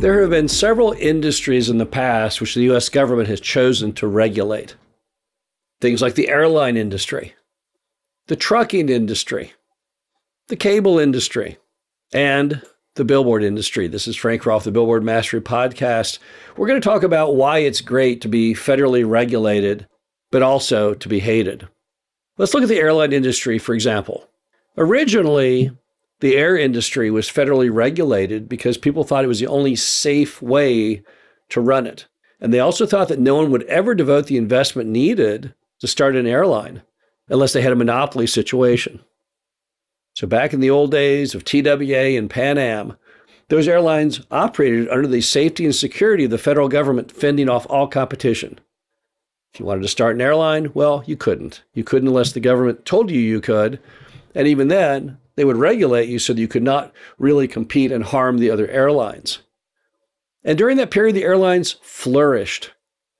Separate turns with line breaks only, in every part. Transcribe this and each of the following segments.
There have been several industries in the past which the U.S. government has chosen to regulate. Things like the airline industry, the trucking industry, the cable industry, and the billboard industry. This is Frank Rolfe, the Billboard Mastery Podcast. We're going to talk about why it's great to be federally regulated, but also to be hated. Let's look at the airline industry, for example. Originally, the air industry was federally regulated because people thought it was the only safe way to run it. And they also thought that no one would ever devote the investment needed to start an airline unless they had a monopoly situation. So, back in the old days of TWA and Pan Am, those airlines operated under the safety and security of the federal government fending off all competition. If you wanted to start an airline, well, you couldn't. You couldn't unless the government told you you could. And even then, they would regulate you so that you could not really compete and harm the other airlines. And during that period, the airlines flourished.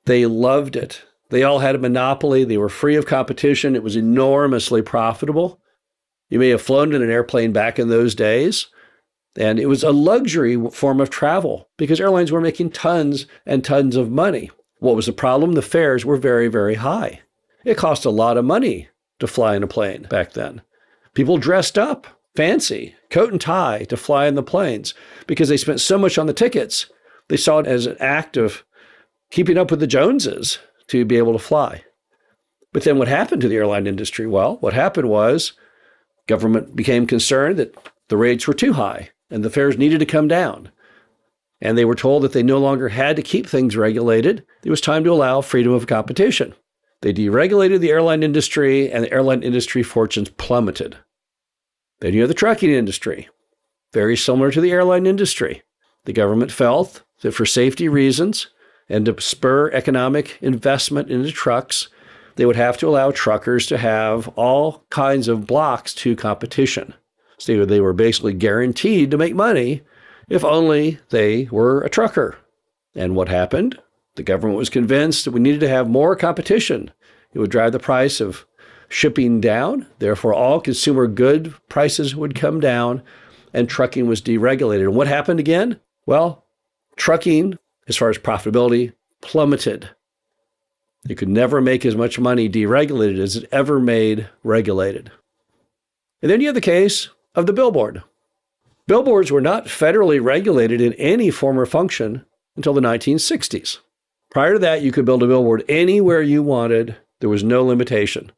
They loved it. They all had a monopoly. They were free of competition. It was enormously profitable. You may have flown in an airplane back in those days, and it was a luxury form of travel because airlines were making tons and tons of money. What was the problem? The fares were very, very high. It cost a lot of money to fly in a plane back then. People dressed up fancy, coat and tie to fly in the planes because they spent so much on the tickets. They saw it as an act of keeping up with the Joneses to be able to fly. But then what happened to the airline industry? Well, what happened was government became concerned that the rates were too high and the fares needed to come down. And they were told that they no longer had to keep things regulated. It was time to allow freedom of competition. They deregulated the airline industry, and the airline industry fortunes plummeted. Then you have the trucking industry, very similar to the airline industry. The government felt that for safety reasons and to spur economic investment into trucks, they would have to allow truckers to have all kinds of blocks to competition. So they were basically guaranteed to make money if only they were a trucker. And what happened? The government was convinced that we needed to have more competition. It would drive the price of shipping down. Therefore, all consumer good prices would come down and trucking was deregulated. And what happened again? Well, trucking, as far as profitability, plummeted. It could never make as much money deregulated as it ever made regulated. And then you have the case of the billboard. Billboards were not federally regulated in any form or function until the 1960s. Prior to that, you could build a billboard anywhere you wanted. There was no limitation.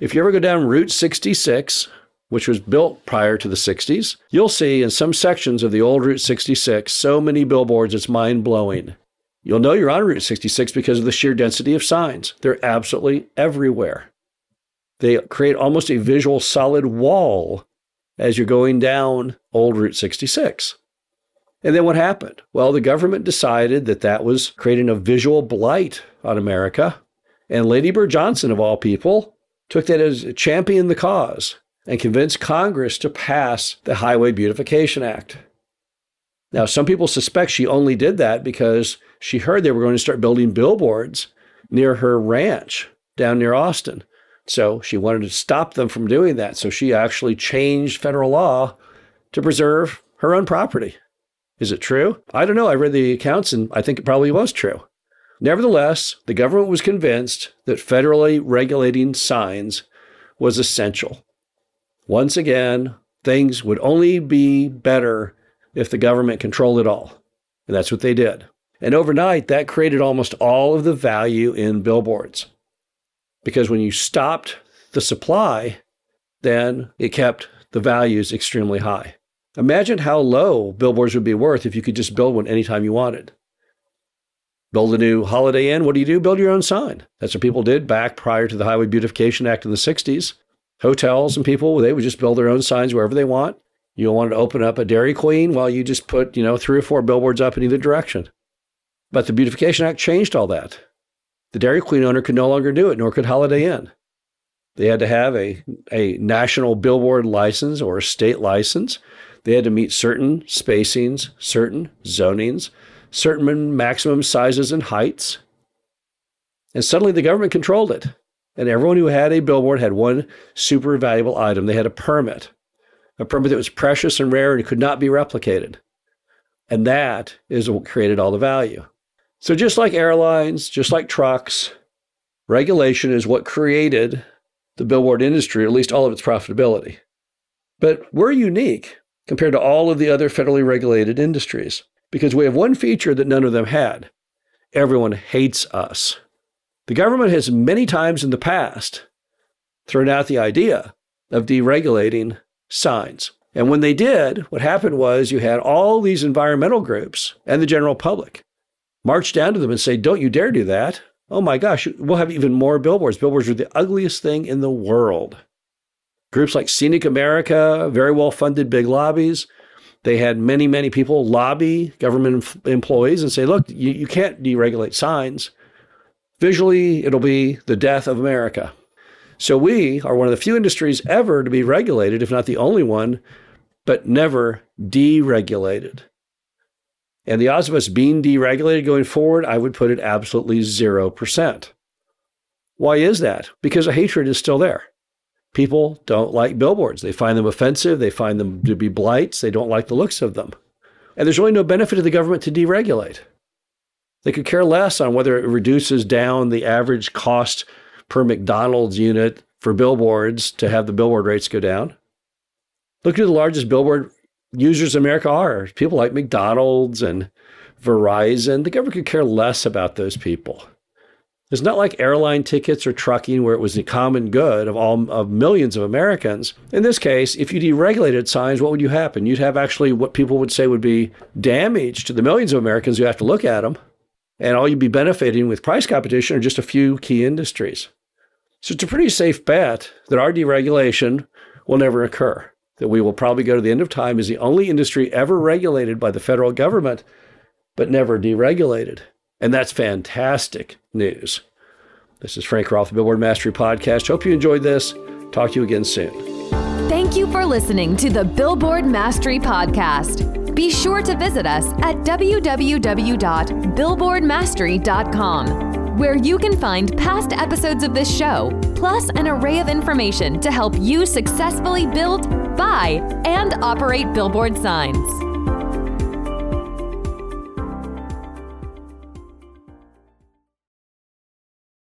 If you ever go down Route 66, which was built prior to the 60s, you'll see in some sections of the old Route 66 so many billboards, it's mind blowing. You'll know you're on Route 66 because of the sheer density of signs. They're absolutely everywhere. They create almost a visual solid wall as you're going down old Route 66. And then what happened? Well, the government decided that that was creating a visual blight on America. And Lady Bird Johnson, of all people, took that as a champion the cause and convinced Congress to pass the Highway Beautification Act. Now, some people suspect she only did that because she heard they were going to start building billboards near her ranch down near Austin. So she wanted to stop them from doing that. So she actually changed federal law to preserve her own property. Is it true? I don't know. I read the accounts and I think it probably was true. Nevertheless, the government was convinced that federally regulating signs was essential. Once again, things would only be better if the government controlled it all. And that's what they did. And overnight, that created almost all of the value in billboards. Because when you stopped the supply, then it kept the values extremely high. Imagine how low billboards would be worth if you could just build one anytime you wanted. Build a new Holiday Inn. What do you do? Build your own sign. That's what people did back prior to the Highway Beautification Act in the 60s. Hotels and people, they would just build their own signs wherever they want. You want to open up a Dairy Queen? Well, you just put, you know, three or four billboards up in either direction. But the Beautification Act changed all that. The Dairy Queen owner could no longer do it, nor could Holiday Inn. They had to have a, a national billboard license or a state license. They had to meet certain spacings, certain zonings, certain maximum sizes and heights. And suddenly the government controlled it. And everyone who had a billboard had one super valuable item. They had a permit, a permit that was precious and rare and could not be replicated. And that is what created all the value. So, just like airlines, just like trucks, regulation is what created the billboard industry, or at least all of its profitability. But we're unique compared to all of the other federally regulated industries because we have one feature that none of them had everyone hates us. The government has many times in the past thrown out the idea of deregulating signs. And when they did, what happened was you had all these environmental groups and the general public march down to them and say, Don't you dare do that. Oh my gosh, we'll have even more billboards. Billboards are the ugliest thing in the world. Groups like Scenic America, very well funded big lobbies, they had many, many people lobby government employees and say, look, you, you can't deregulate signs. Visually, it'll be the death of America. So we are one of the few industries ever to be regulated, if not the only one, but never deregulated. And the odds of us being deregulated going forward, I would put it absolutely 0%. Why is that? Because a hatred is still there. People don't like billboards. They find them offensive. They find them to be blights. They don't like the looks of them. And there's really no benefit to the government to deregulate. They could care less on whether it reduces down the average cost per McDonald's unit for billboards to have the billboard rates go down. Look who the largest billboard users in America are people like McDonald's and Verizon. The government could care less about those people. It's not like airline tickets or trucking where it was the common good of all of millions of Americans. In this case, if you deregulated signs, what would you happen? You'd have actually what people would say would be damage to the millions of Americans who have to look at them. And all you'd be benefiting with price competition are just a few key industries. So it's a pretty safe bet that our deregulation will never occur that we will probably go to the end of time as the only industry ever regulated by the federal government, but never deregulated. And that's fantastic news. This is Frank Rolfe, Billboard Mastery Podcast. Hope you enjoyed this. Talk to you again soon.
Thank you for listening to the Billboard Mastery Podcast. Be sure to visit us at www.billboardmastery.com, where you can find past episodes of this show, plus an array of information to help you successfully build buy, and operate billboard signs.